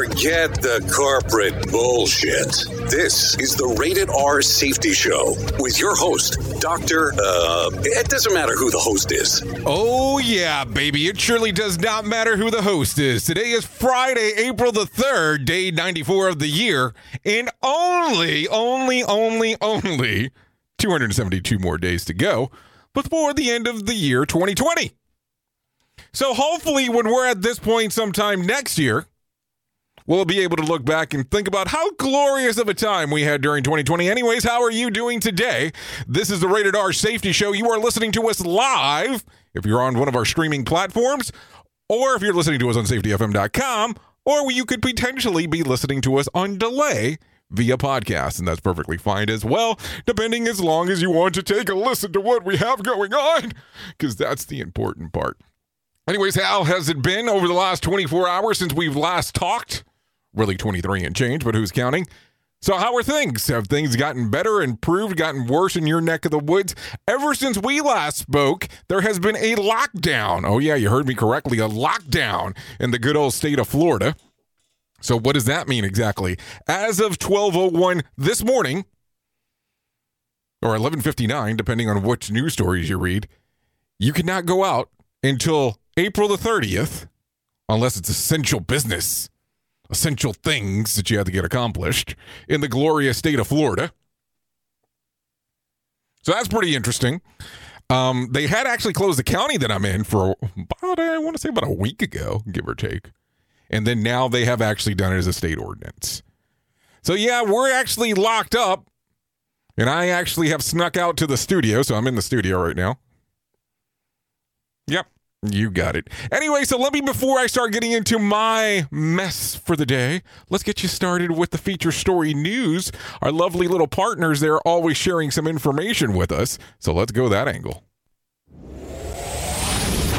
Forget the corporate bullshit. This is the Rated R Safety Show with your host, Dr. Uh, it doesn't matter who the host is. Oh, yeah, baby. It surely does not matter who the host is. Today is Friday, April the 3rd, day 94 of the year, and only, only, only, only 272 more days to go before the end of the year 2020. So hopefully, when we're at this point sometime next year, we'll be able to look back and think about how glorious of a time we had during 2020. Anyways, how are you doing today? This is the Rated R Safety Show. You are listening to us live if you're on one of our streaming platforms, or if you're listening to us on safetyfm.com, or you could potentially be listening to us on delay via podcast, and that's perfectly fine as well, depending as long as you want to take a listen to what we have going on, because that's the important part. Anyways, how has it been over the last 24 hours since we've last talked? Really 23 and change, but who's counting? So, how are things? Have things gotten better, improved, gotten worse in your neck of the woods? Ever since we last spoke, there has been a lockdown. Oh, yeah, you heard me correctly a lockdown in the good old state of Florida. So, what does that mean exactly? As of 1201 this morning, or 1159, depending on which news stories you read, you cannot go out until April the 30th, unless it's essential business, essential things that you had to get accomplished in the glorious state of Florida. So that's pretty interesting. Um, they had actually closed the county that I'm in for about, I want to say about a week ago, give or take. And then now they have actually done it as a state ordinance. So yeah, we're actually locked up. And I actually have snuck out to the studio. So I'm in the studio right now. Yep. You got it. Anyway, so let me, before I start getting into my mess for the day, let's get you started with the feature story news. Our lovely little partners, they're always sharing some information with us. So let's go that angle.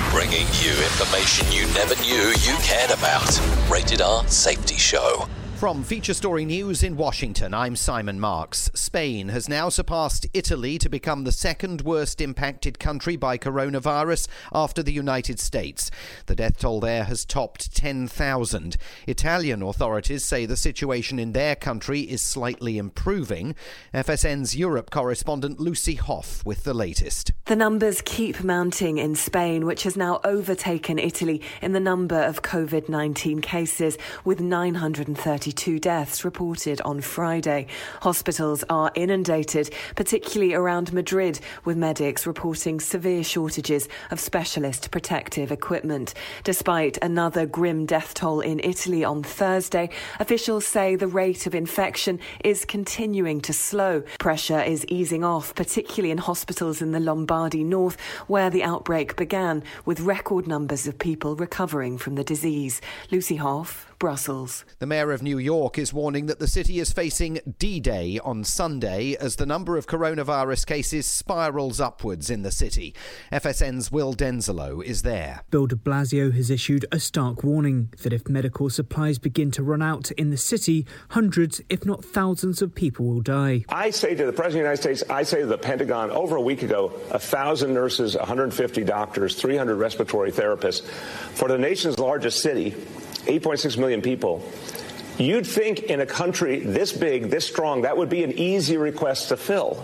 Bringing you information you never knew you cared about. Rated R Safety Show. From Feature Story News in Washington, I'm Simon Marks. Spain has now surpassed Italy to become the second worst impacted country by coronavirus after the United States. The death toll there has topped 10,000. Italian authorities say the situation in their country is slightly improving. FSN's Europe correspondent Lucy Hoff with the latest. The numbers keep mounting in Spain, which has now overtaken Italy in the number of COVID 19 cases, with 930 deaths reported on Friday. Hospitals are inundated, particularly around Madrid, with medics reporting severe shortages of specialist protective equipment. Despite another grim death toll in Italy on Thursday, officials say the rate of infection is continuing to slow. Pressure is easing off, particularly in hospitals in the Lombardy North, where the outbreak began, with record numbers of people recovering from the disease. Lucy Hoff. Brussels. The mayor of New York is warning that the city is facing D Day on Sunday as the number of coronavirus cases spirals upwards in the city. FSN's Will Denzelo is there. Bill de Blasio has issued a stark warning that if medical supplies begin to run out in the city, hundreds, if not thousands, of people will die. I say to the President of the United States, I say to the Pentagon over a week ago, a 1,000 nurses, 150 doctors, 300 respiratory therapists for the nation's largest city. 8.6 million people. You'd think in a country this big, this strong, that would be an easy request to fill.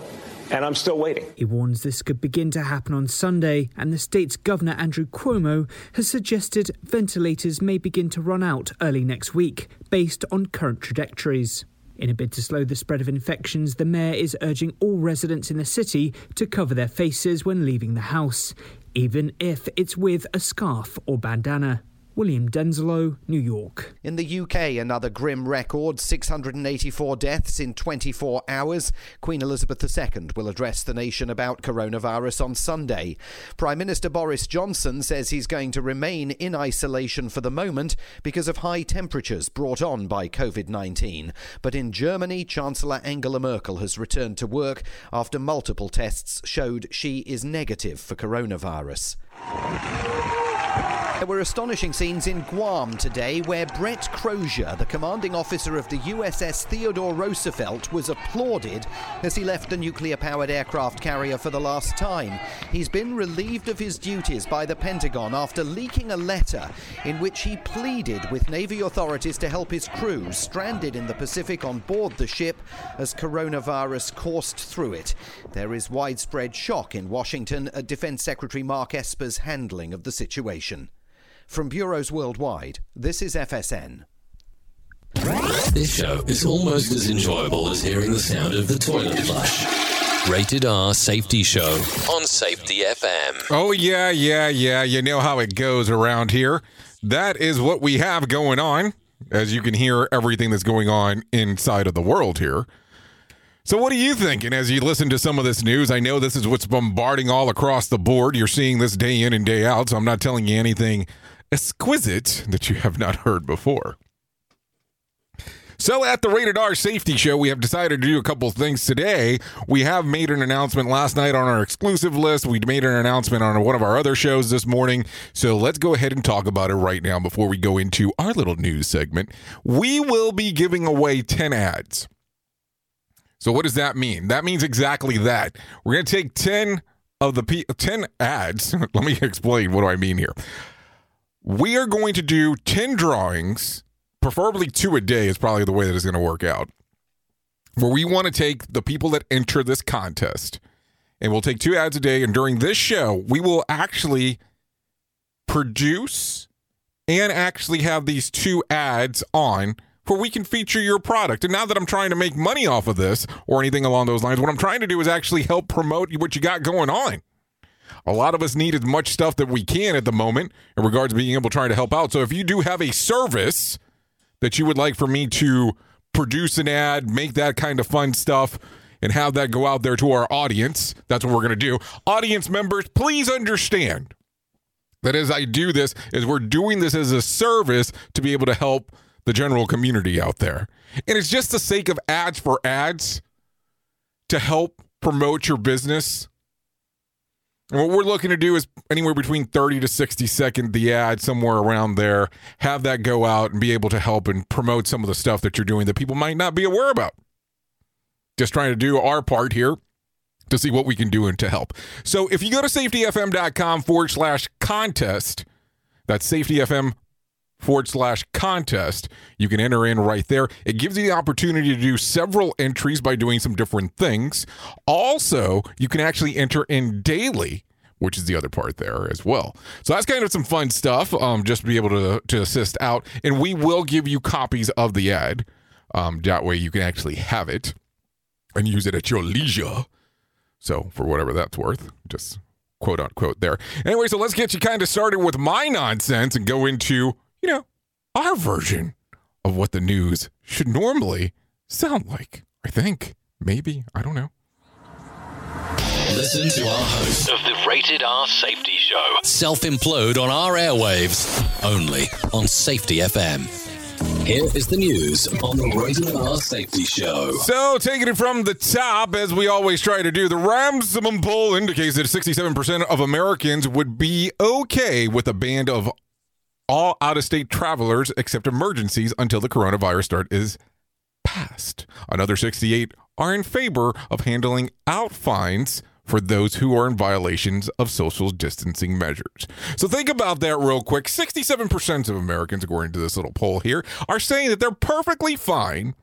And I'm still waiting. He warns this could begin to happen on Sunday, and the state's governor, Andrew Cuomo, has suggested ventilators may begin to run out early next week, based on current trajectories. In a bid to slow the spread of infections, the mayor is urging all residents in the city to cover their faces when leaving the house, even if it's with a scarf or bandana. William Denzelo, New York. In the UK, another grim record 684 deaths in 24 hours. Queen Elizabeth II will address the nation about coronavirus on Sunday. Prime Minister Boris Johnson says he's going to remain in isolation for the moment because of high temperatures brought on by COVID 19. But in Germany, Chancellor Angela Merkel has returned to work after multiple tests showed she is negative for coronavirus. There were astonishing scenes in Guam today where Brett Crozier, the commanding officer of the USS Theodore Roosevelt, was applauded as he left the nuclear powered aircraft carrier for the last time. He's been relieved of his duties by the Pentagon after leaking a letter in which he pleaded with Navy authorities to help his crew stranded in the Pacific on board the ship as coronavirus coursed through it. There is widespread shock in Washington at Defense Secretary Mark Esper's handling of the situation. From bureaus worldwide, this is FSN. This show is almost as enjoyable as hearing the sound of the toilet flush. Rated R Safety Show on Safety FM. Oh, yeah, yeah, yeah. You know how it goes around here. That is what we have going on. As you can hear, everything that's going on inside of the world here. So, what are you thinking as you listen to some of this news? I know this is what's bombarding all across the board. You're seeing this day in and day out, so I'm not telling you anything exquisite that you have not heard before. So, at the Rated R Safety Show, we have decided to do a couple things today. We have made an announcement last night on our exclusive list. We made an announcement on one of our other shows this morning. So, let's go ahead and talk about it right now before we go into our little news segment. We will be giving away 10 ads. So, what does that mean? That means exactly that. We're going to take 10 of the P- 10 ads. Let me explain what do I mean here we are going to do 10 drawings, preferably two a day, is probably the way that it's going to work out. Where we want to take the people that enter this contest, and we'll take two ads a day. And during this show, we will actually produce and actually have these two ads on where we can feature your product. And now that I'm trying to make money off of this or anything along those lines, what I'm trying to do is actually help promote what you got going on. A lot of us need as much stuff that we can at the moment in regards to being able to try to help out. So if you do have a service that you would like for me to produce an ad, make that kind of fun stuff, and have that go out there to our audience, that's what we're going to do. Audience members, please understand that as I do this, is we're doing this as a service to be able to help the general community out there. And it's just the sake of ads for ads to help promote your business and what we're looking to do is anywhere between 30 to 60 second the ad somewhere around there, have that go out and be able to help and promote some of the stuff that you're doing that people might not be aware about. Just trying to do our part here to see what we can do and to help. So if you go to safetyfm.com forward slash contest, that's safetyfm forward slash contest. You can enter in right there. It gives you the opportunity to do several entries by doing some different things. Also, you can actually enter in daily. Which is the other part there as well. So that's kind of some fun stuff, um, just to be able to to assist out. And we will give you copies of the ad. Um, that way you can actually have it and use it at your leisure. So for whatever that's worth, just quote unquote there. Anyway, so let's get you kind of started with my nonsense and go into you know, our version of what the news should normally sound like. I think. Maybe. I don't know. Listen to our host of the Rated R Safety Show. Self implode on our airwaves, only on Safety FM. Here is the news on the Rated R Safety Show. So, taking it from the top, as we always try to do, the Ramsden poll indicates that 67% of Americans would be okay with a band of all out of state travelers except emergencies until the coronavirus start is passed. Another 68 are in favor of handling out fines for those who are in violations of social distancing measures. So think about that real quick. 67% of Americans, according to this little poll here, are saying that they're perfectly fine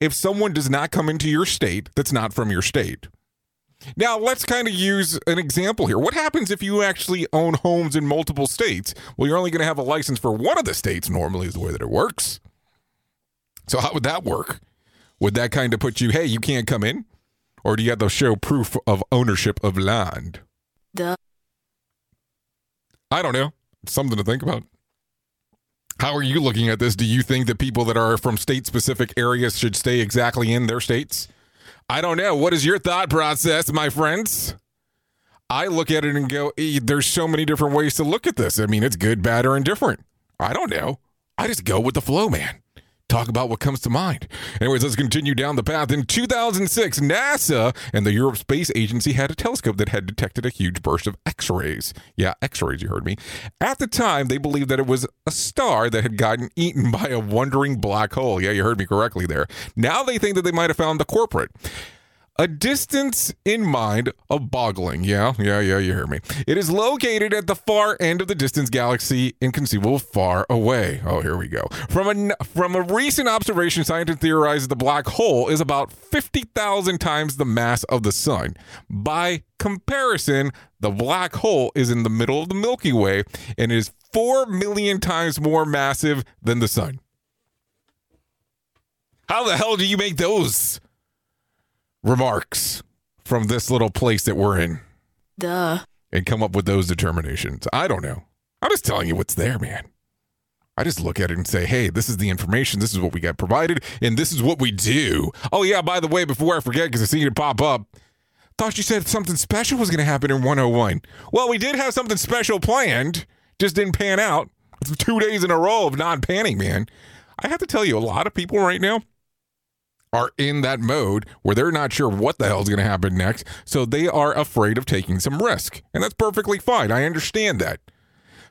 if someone does not come into your state that's not from your state. Now, let's kind of use an example here. What happens if you actually own homes in multiple states? Well, you're only going to have a license for one of the states, normally, is the way that it works. So, how would that work? Would that kind of put you, hey, you can't come in? Or do you have to show proof of ownership of land? Duh. I don't know. Something to think about. How are you looking at this? Do you think that people that are from state specific areas should stay exactly in their states? I don't know. What is your thought process, my friends? I look at it and go, eh, there's so many different ways to look at this. I mean, it's good, bad, or indifferent. I don't know. I just go with the flow, man talk about what comes to mind. Anyways, let's continue down the path. In 2006, NASA and the Europe Space Agency had a telescope that had detected a huge burst of X rays. Yeah, X rays, you heard me. At the time, they believed that it was a star that had gotten eaten by a wandering black hole. Yeah, you heard me correctly there. Now they think that they might have found the corporate a distance in mind of boggling. Yeah, yeah, yeah, you hear me. It is located at the far end of the distance galaxy, inconceivable far away. Oh, here we go. From a from a recent observation, scientists theorize the black hole is about 50,000 times the mass of the sun. By comparison, the black hole is in the middle of the Milky Way and is 4 million times more massive than the sun. How the hell do you make those remarks from this little place that we're in Duh. and come up with those determinations. I don't know. I'm just telling you what's there, man. I just look at it and say, hey, this is the information. This is what we got provided, and this is what we do. Oh, yeah, by the way, before I forget, because I see it pop up, thought you said something special was going to happen in 101. Well, we did have something special planned, just didn't pan out. It's two days in a row of non panning, man. I have to tell you, a lot of people right now are in that mode where they're not sure what the hell is going to happen next. So they are afraid of taking some risk. And that's perfectly fine. I understand that.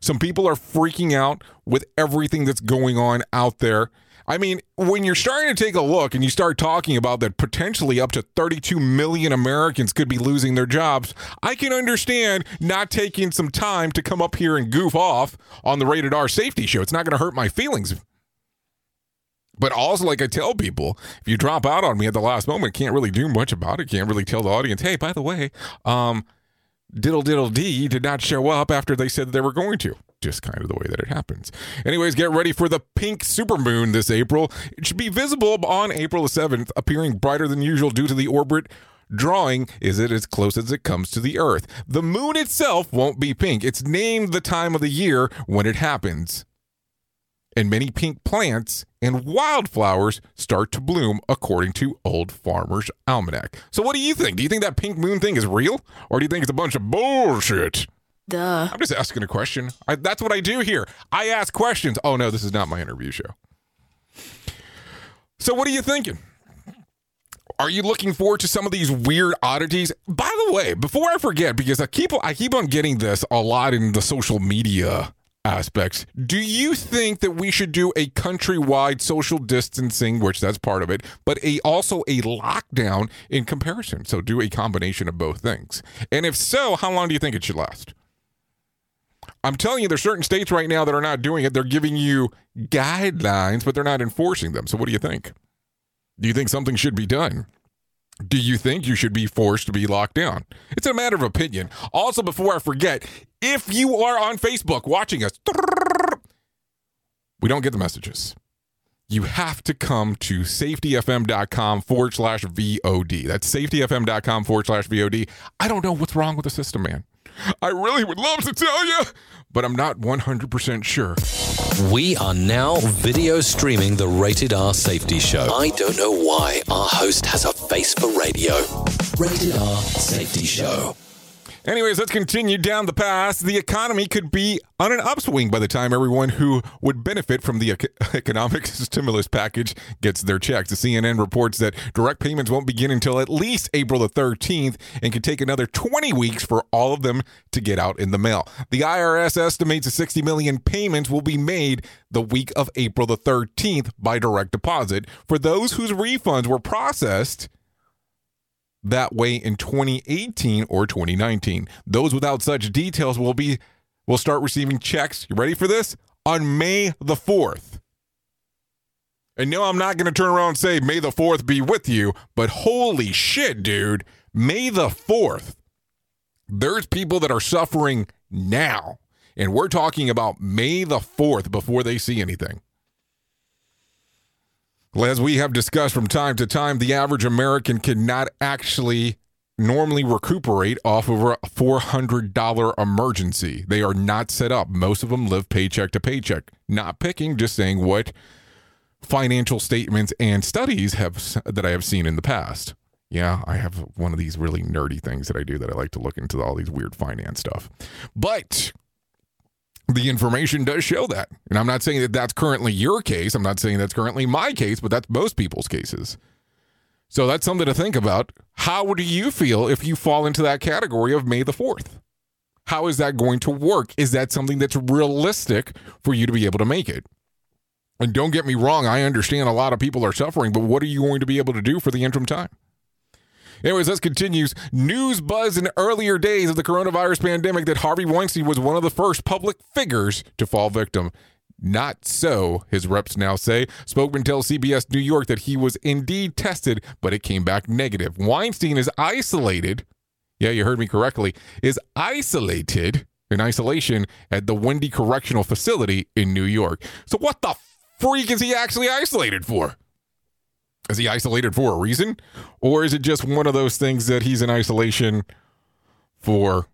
Some people are freaking out with everything that's going on out there. I mean, when you're starting to take a look and you start talking about that potentially up to 32 million Americans could be losing their jobs, I can understand not taking some time to come up here and goof off on the rated R safety show. It's not going to hurt my feelings but also, like I tell people, if you drop out on me at the last moment, can't really do much about it. Can't really tell the audience, hey, by the way, um, diddle diddle D did not show up after they said they were going to. Just kind of the way that it happens. Anyways, get ready for the pink supermoon this April. It should be visible on April the 7th, appearing brighter than usual due to the orbit drawing is it as close as it comes to the Earth. The moon itself won't be pink. It's named the time of the year when it happens and many pink plants and wildflowers start to bloom according to Old Farmer's Almanac. So what do you think? Do you think that pink moon thing is real or do you think it's a bunch of bullshit? Duh. I'm just asking a question. I, that's what I do here. I ask questions. Oh no, this is not my interview show. So what are you thinking? Are you looking forward to some of these weird oddities? By the way, before I forget, because I keep I keep on getting this a lot in the social media aspects. Do you think that we should do a countrywide social distancing, which that's part of it, but a also a lockdown in comparison? So do a combination of both things. And if so, how long do you think it should last? I'm telling you, there's certain states right now that are not doing it. They're giving you guidelines, but they're not enforcing them. So what do you think? Do you think something should be done? Do you think you should be forced to be locked down? It's a matter of opinion. Also, before I forget, if you are on Facebook watching us, we don't get the messages. You have to come to safetyfm.com forward slash VOD. That's safetyfm.com forward slash VOD. I don't know what's wrong with the system, man. I really would love to tell you, but I'm not 100% sure. We are now video streaming the Rated R Safety Show. I don't know why our host has a face for radio. Rated R Safety Show. Anyways, let's continue down the path. The economy could be on an upswing by the time everyone who would benefit from the economic stimulus package gets their checks. The CNN reports that direct payments won't begin until at least April the 13th and could take another 20 weeks for all of them to get out in the mail. The IRS estimates that 60 million payments will be made the week of April the 13th by direct deposit for those whose refunds were processed that way in 2018 or 2019. Those without such details will be will start receiving checks. You ready for this? On May the 4th. And no, I'm not going to turn around and say May the 4th be with you, but holy shit, dude. May the 4th. There's people that are suffering now. And we're talking about May the 4th before they see anything. As we have discussed from time to time, the average American cannot actually normally recuperate off of a $400 emergency. They are not set up. Most of them live paycheck to paycheck. Not picking, just saying what financial statements and studies have that I have seen in the past. Yeah, I have one of these really nerdy things that I do that I like to look into all these weird finance stuff. But the information does show that. And I'm not saying that that's currently your case. I'm not saying that's currently my case, but that's most people's cases. So that's something to think about. How do you feel if you fall into that category of May the 4th? How is that going to work? Is that something that's realistic for you to be able to make it? And don't get me wrong, I understand a lot of people are suffering, but what are you going to be able to do for the interim time? Anyways, this continues. News buzz in earlier days of the coronavirus pandemic that Harvey Weinstein was one of the first public figures to fall victim. Not so, his reps now say. Spokesman tells CBS New York that he was indeed tested, but it came back negative. Weinstein is isolated. Yeah, you heard me correctly. Is isolated in isolation at the Wende Correctional Facility in New York. So, what the freak is he actually isolated for? Is he isolated for a reason? Or is it just one of those things that he's in isolation for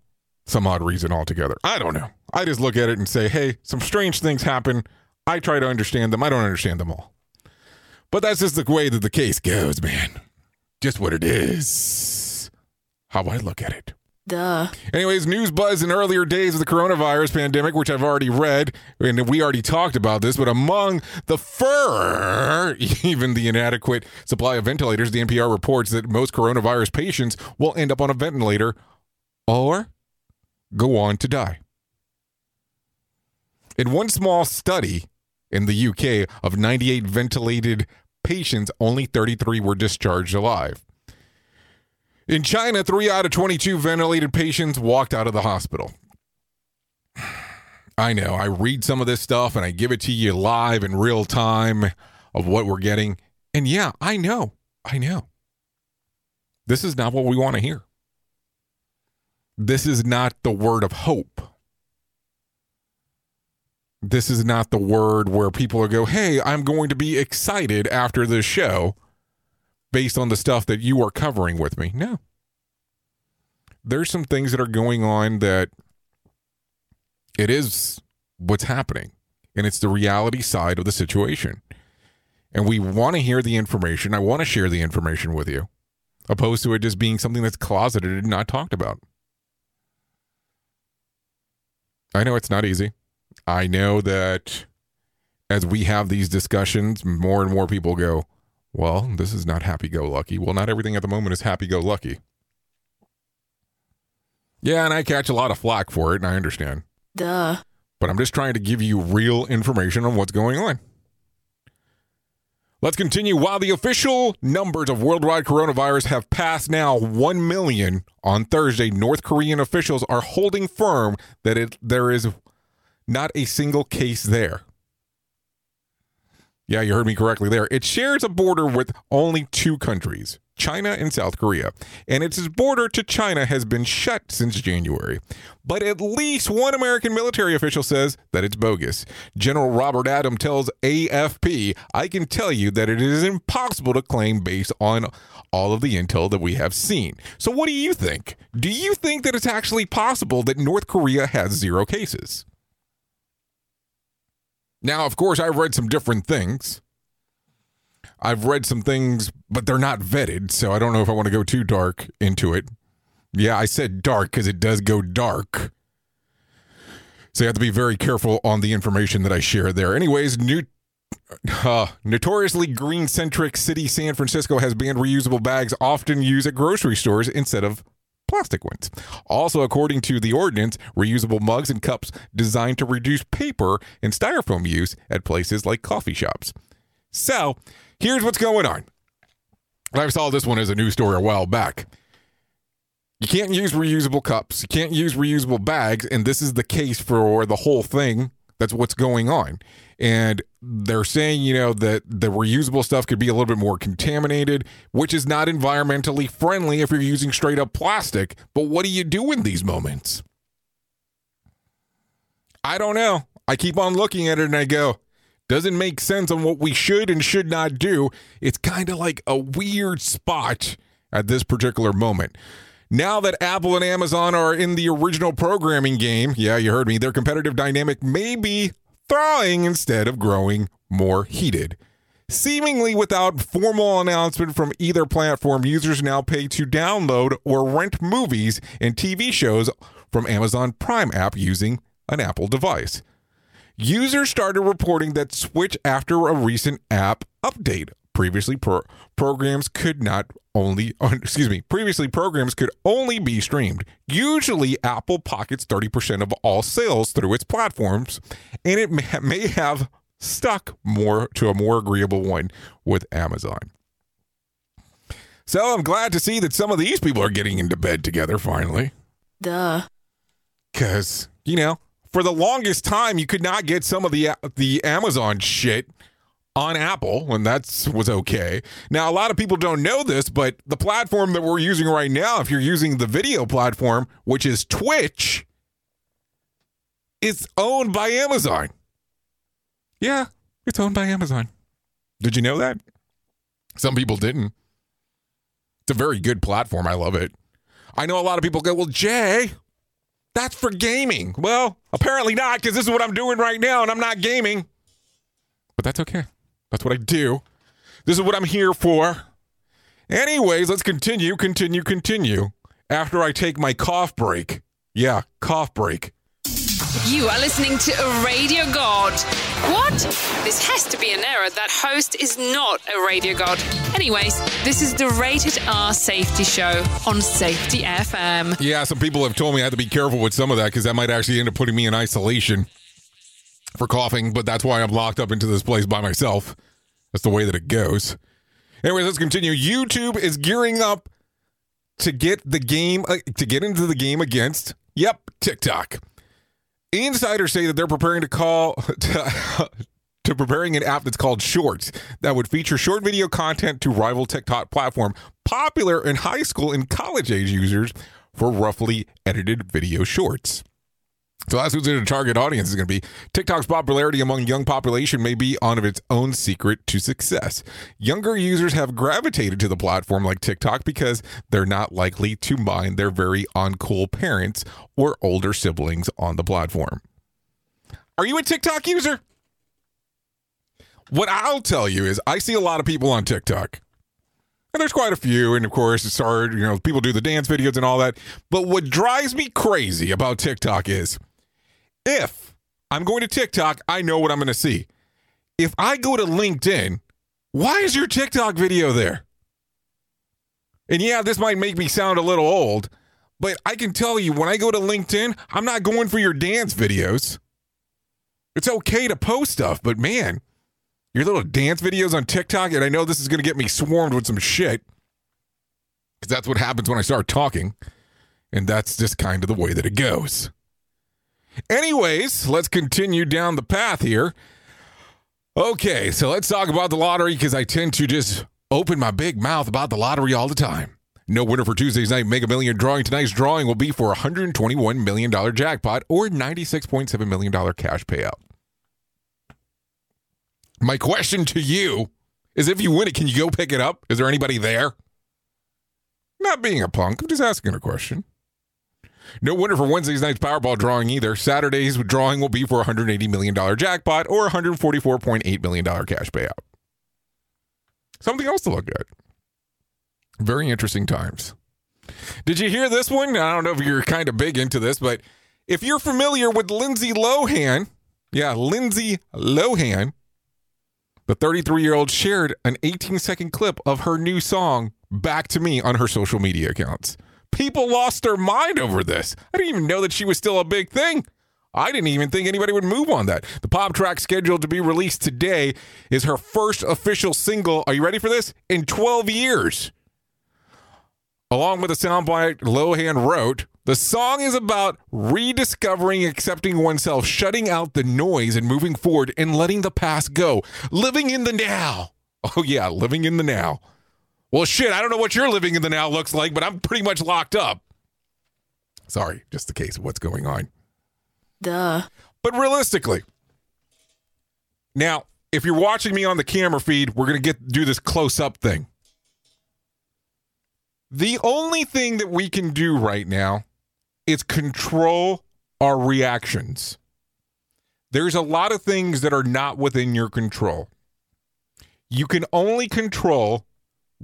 some odd reason altogether? I don't know. I just look at it and say, hey, some strange things happen. I try to understand them. I don't understand them all. But that's just the way that the case goes, man. Just what it is. How I look at it. Duh. Anyways, news buzz in earlier days of the coronavirus pandemic, which I've already read, and we already talked about this, but among the fur, even the inadequate supply of ventilators, the NPR reports that most coronavirus patients will end up on a ventilator or go on to die. In one small study in the UK of 98 ventilated patients, only 33 were discharged alive. In China, three out of 22 ventilated patients walked out of the hospital. I know. I read some of this stuff and I give it to you live in real time of what we're getting. And yeah, I know. I know. This is not what we want to hear. This is not the word of hope. This is not the word where people are go, hey, I'm going to be excited after this show based on the stuff that you are covering with me. No. There's some things that are going on that it is what's happening, and it's the reality side of the situation. And we want to hear the information. I want to share the information with you, opposed to it just being something that's closeted and not talked about. I know it's not easy. I know that as we have these discussions, more and more people go, well, this is not happy go lucky. Well, not everything at the moment is happy go lucky. Yeah, and I catch a lot of flack for it, and I understand. Duh. But I'm just trying to give you real information on what's going on. Let's continue. While the official numbers of worldwide coronavirus have passed now 1 million on Thursday, North Korean officials are holding firm that it, there is not a single case there. Yeah, you heard me correctly there. It shares a border with only two countries, China and South Korea, and its border to China has been shut since January. But at least one American military official says that it's bogus. General Robert Abrams tells AFP, I can tell you that it is impossible to claim based on all of the intel that we have seen. So, what do you think? Do you think that it's actually possible that North Korea has zero cases? Now, of course, I've read some different things. I've read some things, but they're not vetted, so I don't know if I want to go too dark into it. Yeah, I said dark because it does go dark. So you have to be very careful on the information that I share there. Anyways, new uh, notoriously green centric city San Francisco has banned reusable bags often used at grocery stores instead of plastic ones. Also, according to the ordinance, reusable mugs and cups designed to reduce paper and styrofoam use at places like coffee shops. So, here's what's going on. I saw this one as a news story a while back. You can't use reusable cups, you can't use reusable bags, and this is the case for the whole thing. That's what's going on. And they're saying, you know, that the reusable stuff could be a little bit more contaminated, which is not environmentally friendly if you're using straight up plastic. But what do you do in these moments? I don't know. I keep on looking at it and I go, doesn't make sense on what we should and should not do. It's kind of like a weird spot at this particular moment. Now that Apple and Amazon are in the original programming game, yeah, you heard me, their competitive dynamic may be thawing instead of growing more heated. Seemingly without formal announcement from either platform, users now pay to download or rent movies and TV shows from Amazon Prime app using an Apple device. Users started reporting that switch after a recent app update. Previously, pro- programs could not only, excuse me, previously programs could only be streamed. Usually, Apple pockets 30% of all sales through its platforms, and it may have stuck more to a more agreeable one with Amazon. So I'm glad to see that some of these people are getting into bed together finally. Duh. Because, you know, for the longest time, you could not get some of the the Amazon shit on Apple, and that was okay. Now, a lot of people don't know this, but the platform that we're using right now, if you're using the video platform, which is Twitch, is owned by Amazon. Yeah, it's owned by Amazon. Did you know that? Some people didn't. It's a very good platform. I love it. I know a lot of people go, well, Jay, that's for gaming. Well, apparently not, because this is what I'm doing right now, and I'm not gaming. But that's okay. That's what I do. This is what I'm here for. Anyways, let's continue, continue, continue. After I take my cough break. Yeah, cough break. You are listening to a radio god. What? This has to be an error. That host is not a radio god. Anyways, this is the Rated R Safety Show on Safety FM. Yeah, some people have told me I have to be careful with some of that because that might actually end up putting me in isolation for coughing, but that's why I'm locked up into this place by myself. That's the way that it goes. Anyways, let's continue. YouTube is gearing up to get the game uh, to get into the game against yep, TikTok. Insiders say that they're preparing to call to, to, preparing an app that's called Shorts that would feature short video content to rival TikTok platform, popular in high school and college age users for roughly edited video shorts. So that's who's the target audience is going to be. TikTok's popularity among young population may be on of its own secret to success. Younger users have gravitated to the platform like TikTok because they're not likely to mind their very uncool parents or older siblings on the platform. Are you a TikTok user? What I'll tell you is I see a lot of people on TikTok. And there's quite a few, and of course, it's hard, you know, people do the dance videos and all that. But what drives me crazy about TikTok is if I'm going to TikTok, I know what I'm going to see. If I go to LinkedIn, why is your TikTok video there? And yeah, this might make me sound a little old, but I can tell you when I go to LinkedIn, I'm not going for your dance videos. It's okay to post stuff, but man, your little dance videos on TikTok, and I know this is going to get me swarmed with some shit because that's what happens when I start talking. And that's just kind of the way that it goes. Anyways, let's continue down the path here. Okay, so let's talk about the lottery because I tend to just open my big mouth about the lottery all the time. No winner for Tuesday's night Mega Million drawing. Tonight's drawing will be for a $121 million jackpot or $96.7 million cash payout. My question to you is if you win it, can you go pick it up? Is there anybody there? Not being a punk, I'm just asking a question. No winner for Wednesday's night's Powerball drawing either. Saturday's drawing will be for a $180 million jackpot or $144.8 million cash payout. Something else to look at. Very interesting times. Did you hear this one? I don't know if you're kind of big into this, but if you're familiar with Lindsay Lohan, yeah, Lindsay Lohan, the 33 year old shared an 18 second clip of her new song, Back to Me, on her social media accounts. People lost their mind over this. I didn't even know that she was still a big thing. I didn't even think anybody would move on that. The pop track scheduled to be released today is her first official single. Are you ready for this? In 12 years. Along with a soundbite Lohan wrote, the song is about rediscovering accepting oneself, shutting out the noise and moving forward and letting the past go, living in the now. Oh, yeah, living in the now. Well, shit, I don't know what your living in the now looks like, but I'm pretty much locked up. Sorry, just the case of what's going on. Duh. But realistically, now, if you're watching me on the camera feed, we're going to get do this close up thing. The only thing that we can do right now is control our reactions. There's a lot of things that are not within your control. You can only control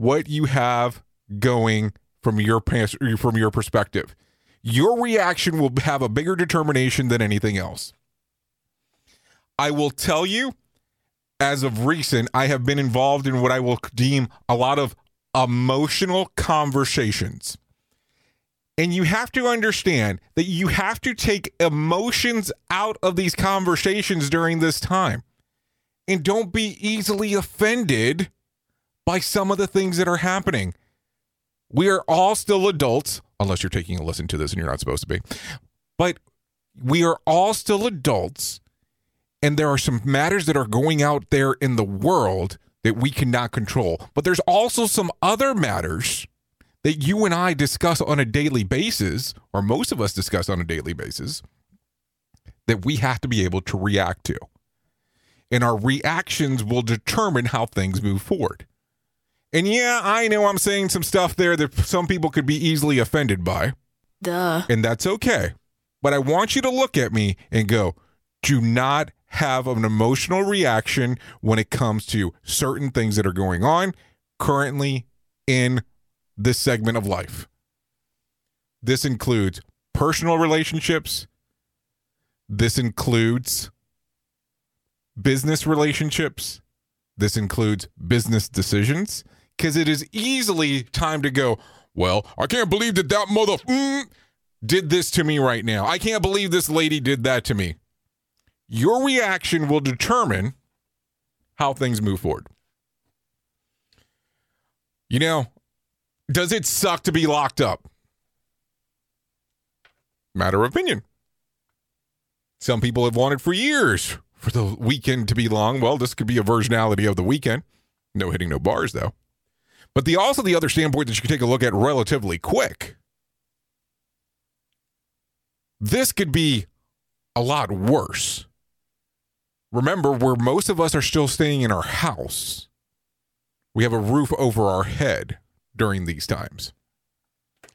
what you have going from your from your perspective. Your reaction will have a bigger determination than anything else. I will tell you as of recent, I have been involved in what I will deem a lot of emotional conversations. And you have to understand that you have to take emotions out of these conversations during this time. And don't be easily offended by some of the things that are happening. We are all still adults, unless you're taking a listen to this and you're not supposed to be. But we are all still adults and there are some matters that are going out there in the world that we cannot control. But there's also some other matters that you and I discuss on a daily basis, or most of us discuss on a daily basis, that we have to be able to react to. And our reactions will determine how things move forward. And yeah, I know I'm saying some stuff there that some people could be easily offended by. Duh. And that's okay. But I want you to look at me and go, do not have an emotional reaction when it comes to certain things that are going on currently in this segment of life. This includes personal relationships, this includes business relationships, this includes business decisions, because it is easily time to go, well, I can't believe that that mother mm, did this to me right now. I can't believe this lady did that to me. Your reaction will determine how things move forward. You know, does it suck to be locked up? Matter of opinion. Some people have wanted for years for the weekend to be long. Well, this could be a versionality of the weekend. No hitting no bars, though. But the also the other standpoint that you can take a look at relatively quick. This could be a lot worse remember, where most of us are still staying in our house, we have a roof over our head during these times.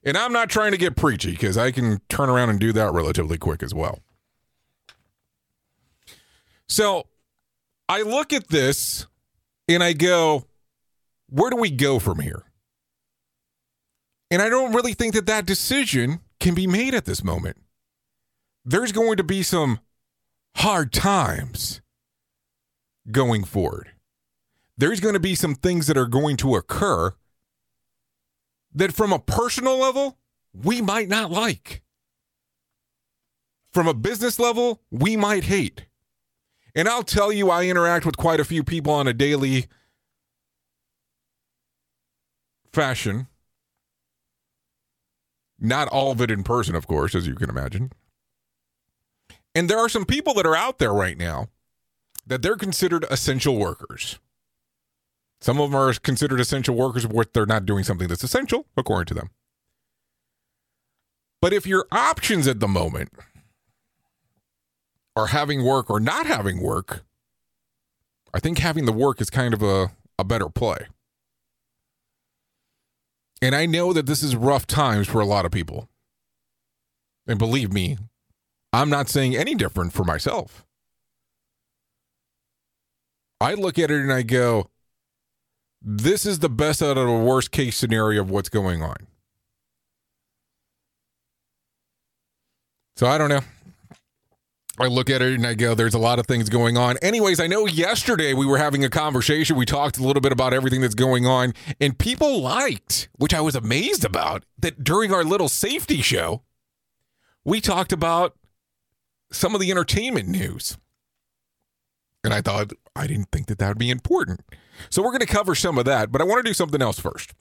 And I'm not trying to get preachy because I can turn around and do that relatively quick as well. So I look at this and I go, where do we go from here? And I don't really think that that decision can be made at this moment. There's going to be some hard times going forward. There's going to be some things that are going to occur that, from a personal level, we might not like. From a business level, we might hate. And I'll tell you, I interact with quite a few people on a daily fashion. Not all of it in person, of course, as you can imagine. And there are some people that are out there right now that they're considered essential workers. Some of them are considered essential workers but they're not doing something that's essential, according to them. But if your options at the moment are having work or not having work, I think having the work is kind of a, a better play. And I know that this is rough times for a lot of people. And believe me, I'm not saying any different for myself. I look at it and I go, this is the best out of a worst case scenario of what's going on. So I don't know. I look at it and I go, there's a lot of things going on. Anyways, I know yesterday we were having a conversation. We talked a little bit about everything that's going on, and people liked, which I was amazed about, that during our little safety show, we talked about some of the entertainment news. And I thought, I didn't think that that would be important. So we're going to cover some of that, but I want to do something else first.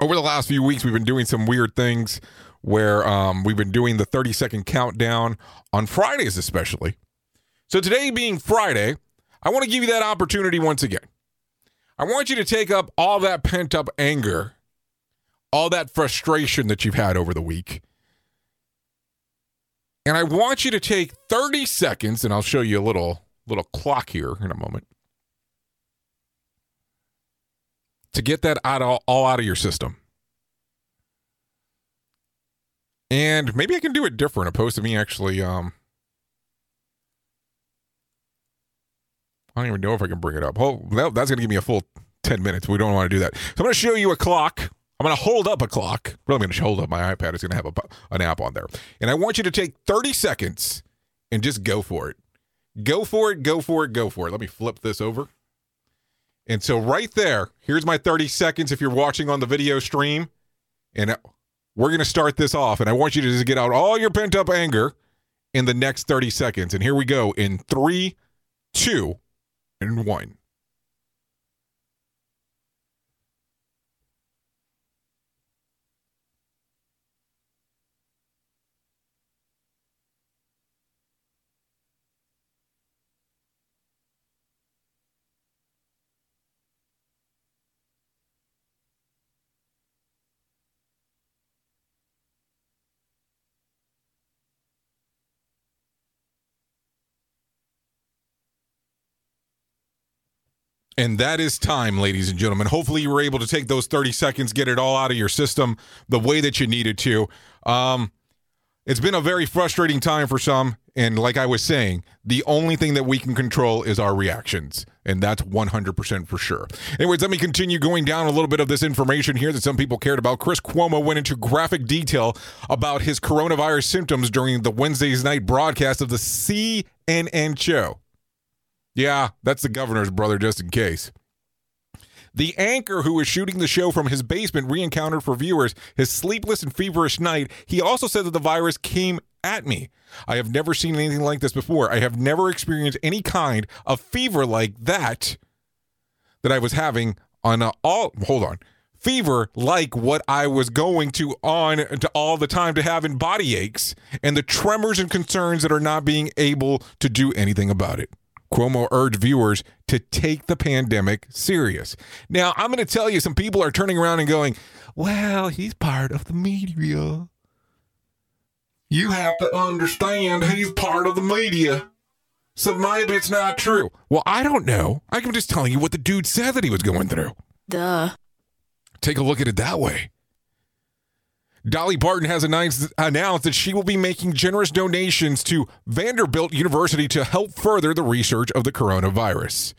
Over the last few weeks, we've been doing some weird things where um, we've been doing the 30 second countdown on Fridays, especially. So today being Friday, I want to give you that opportunity once again. I want you to take up all that pent up anger, all that frustration that you've had over the week. And I want you to take 30 seconds, and I'll show you a little little clock here in a moment to get that out all, all out of your system. And maybe I can do it different, opposed to me actually. Um, I don't even know if I can bring it up. Oh, that, that's going to give me a full 10 minutes. We don't want to do that. So I'm going to show you a clock. I'm going to hold up a clock. Really, I'm going to hold up my iPad. It's going to have a, an app on there. And I want you to take 30 seconds and just go for it. Go for it, go for it, go for it. Let me flip this over. And so, right there, here's my 30 seconds if you're watching on the video stream. And we're going to start this off. And I want you to just get out all your pent up anger in the next 30 seconds. And here we go in three, two, and one. And that is time, ladies and gentlemen. Hopefully, you were able to take those 30 seconds, get it all out of your system the way that you needed to. Um, it's been a very frustrating time for some. And like I was saying, the only thing that we can control is our reactions. And that's 100% for sure. Anyways, let me continue going down a little bit of this information here that some people cared about. Chris Cuomo went into graphic detail about his coronavirus symptoms during the Wednesday's night broadcast of the CNN show. Yeah, that's the governor's brother, just in case. The anchor who was shooting the show from his basement re encountered for viewers his sleepless and feverish night. He also said that the virus came at me. I have never seen anything like this before. I have never experienced any kind of fever like that that I was having on a, all. Hold on. Fever like what I was going to on to all the time to having body aches and the tremors and concerns that are not being able to do anything about it. Cuomo urged viewers to take the pandemic serious. Now, I'm going to tell you, some people are turning around and going, well, he's part of the media. You have to understand he's part of the media. So maybe it's not true. Well, I don't know. I'm just telling you what the dude said that he was going through. Duh. Take a look at it that way. Dolly Parton has announced, announced that she will be making generous donations to Vanderbilt University to help further the research of the coronavirus.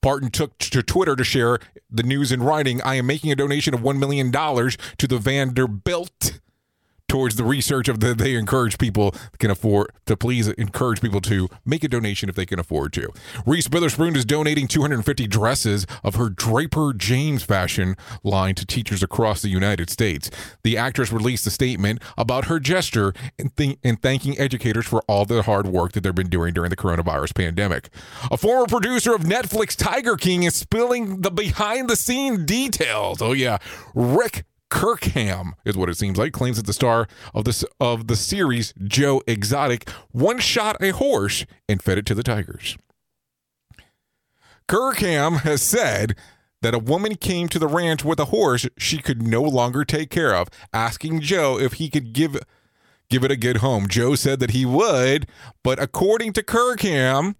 Parton took to Twitter to share the news in writing. I am making a donation of $1 million to the Vanderbilt towards the research of the they encourage people can afford to please encourage people to make a donation if they can afford to. Reese Witherspoon is donating 250 dresses of her Draper James fashion line to teachers across the United States. The actress released a statement about her gesture and, th- and thanking educators for all the hard work that they've been doing during the coronavirus pandemic. A former producer of Netflix Tiger King is spilling the behind the scene details. Oh yeah, Rick Kirkham is what it seems like. Claims that the star of this of the series, Joe Exotic, one shot a horse and fed it to the tigers. Kirkham has said that a woman came to the ranch with a horse she could no longer take care of, asking Joe if he could give give it a good home. Joe said that he would, but according to Kirkham,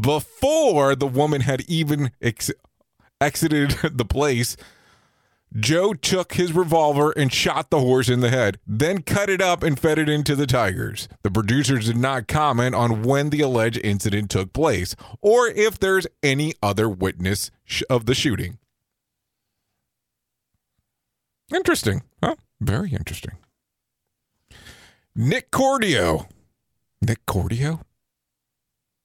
before the woman had even ex- exited the place, Joe took his revolver and shot the horse in the head, then cut it up and fed it into the tigers. The producers did not comment on when the alleged incident took place or if there's any other witness of the shooting. Interesting. Huh? Very interesting. Nick Cordero. Nick Cordero?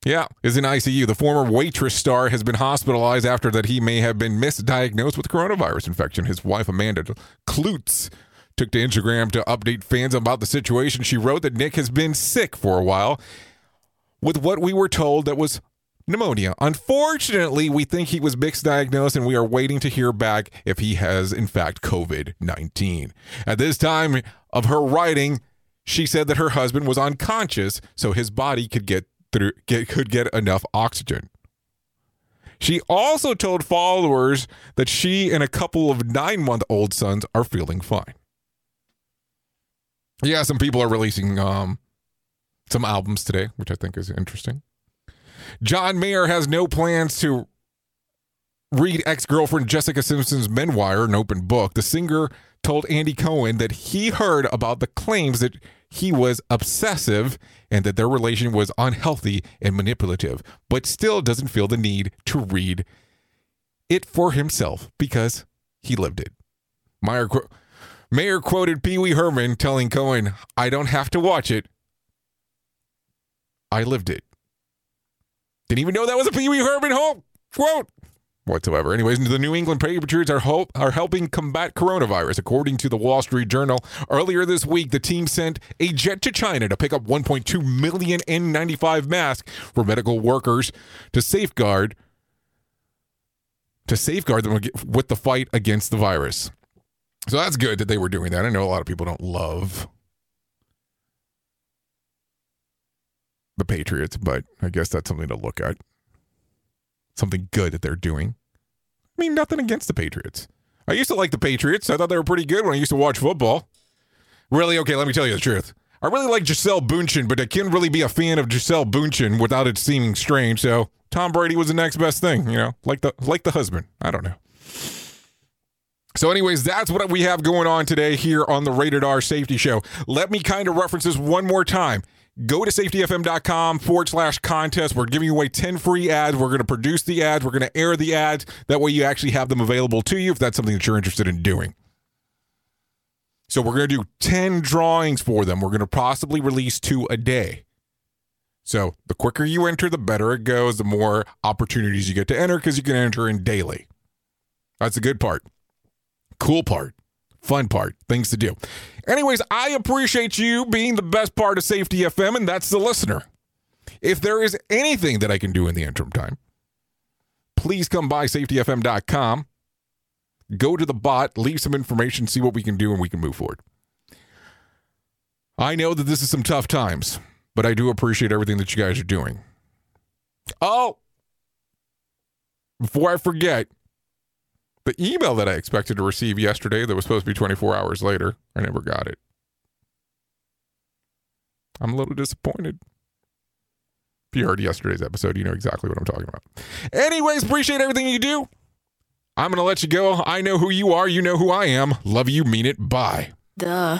Yeah, is in ICU. The former waitress star has been hospitalized after that he may have been misdiagnosed with coronavirus infection. His wife Amanda Kloots, took to Instagram to update fans about the situation. She wrote that Nick has been sick for a while with what we were told that was pneumonia. Unfortunately, we think he was misdiagnosed and we are waiting to hear back if he has in fact COVID-19. At this time of her writing, she said that her husband was unconscious so his body could get through get, could get enough oxygen. She also told followers that she and a couple of nine month old sons are feeling fine. Yeah, some people are releasing um, some albums today, which I think is interesting. John Mayer has no plans to read ex girlfriend Jessica Simpson's memoir, an open book, the singer told Andy Cohen that he heard about the claims that he was obsessive and that their relation was unhealthy and manipulative, but still doesn't feel the need to read it for himself because he lived it. Meyer, Mayer quoted Pee Wee Herman telling Cohen, I don't have to watch it. I lived it. Didn't even know that was a Pee Wee Herman quote whatsoever. Anyways, the New England Patriots are, hope, are helping combat coronavirus. According to the Wall Street Journal, earlier this week, the team sent a jet to China to pick up 1.2 million N95 masks for medical workers to safeguard to safeguard them with the fight against the virus. So that's good that they were doing that. I know a lot of people don't love the Patriots, but I guess that's something to look at. Something good that they're doing. I mean, nothing against the Patriots. I used to like the Patriots. I thought they were pretty good when I used to watch football. Really? Okay, let me tell you the truth. I really like Gisele Bündchen, but I can't really be a fan of Gisele Bündchen without it seeming strange. So Tom Brady was the next best thing, you know, like the like the husband. I don't know. So, anyways, that's what we have going on today here on the Rated R Safety Show. Let me kind of reference this one more time. Go to safetyfm.com forward slash contest. We're giving away 10 free ads. We're going to produce the ads. We're going to air the ads. That way, you actually have them available to you if that's something that you're interested in doing. So, we're going to do 10 drawings for them. We're going to possibly release two a day. So, the quicker you enter, the better it goes, the more opportunities you get to enter because you can enter in daily. That's the good part cool part, fun part, things to do. Anyways, I appreciate you being the best part of Safety FM, and that's the listener. If there is anything that I can do in the interim time, please come by safetyfm.com, go to the bot, leave some information, see what we can do, and we can move forward. I know that this is some tough times, but I do appreciate everything that you guys are doing. Oh, before I forget, the email that I expected to receive yesterday that was supposed to be 24 hours later, I never got it. I'm a little disappointed. If you heard yesterday's episode, you know exactly what I'm talking about. Anyways, appreciate everything you do. I'm going to let you go. I know who you are. You know who I am. Love you, mean it. Bye. Duh.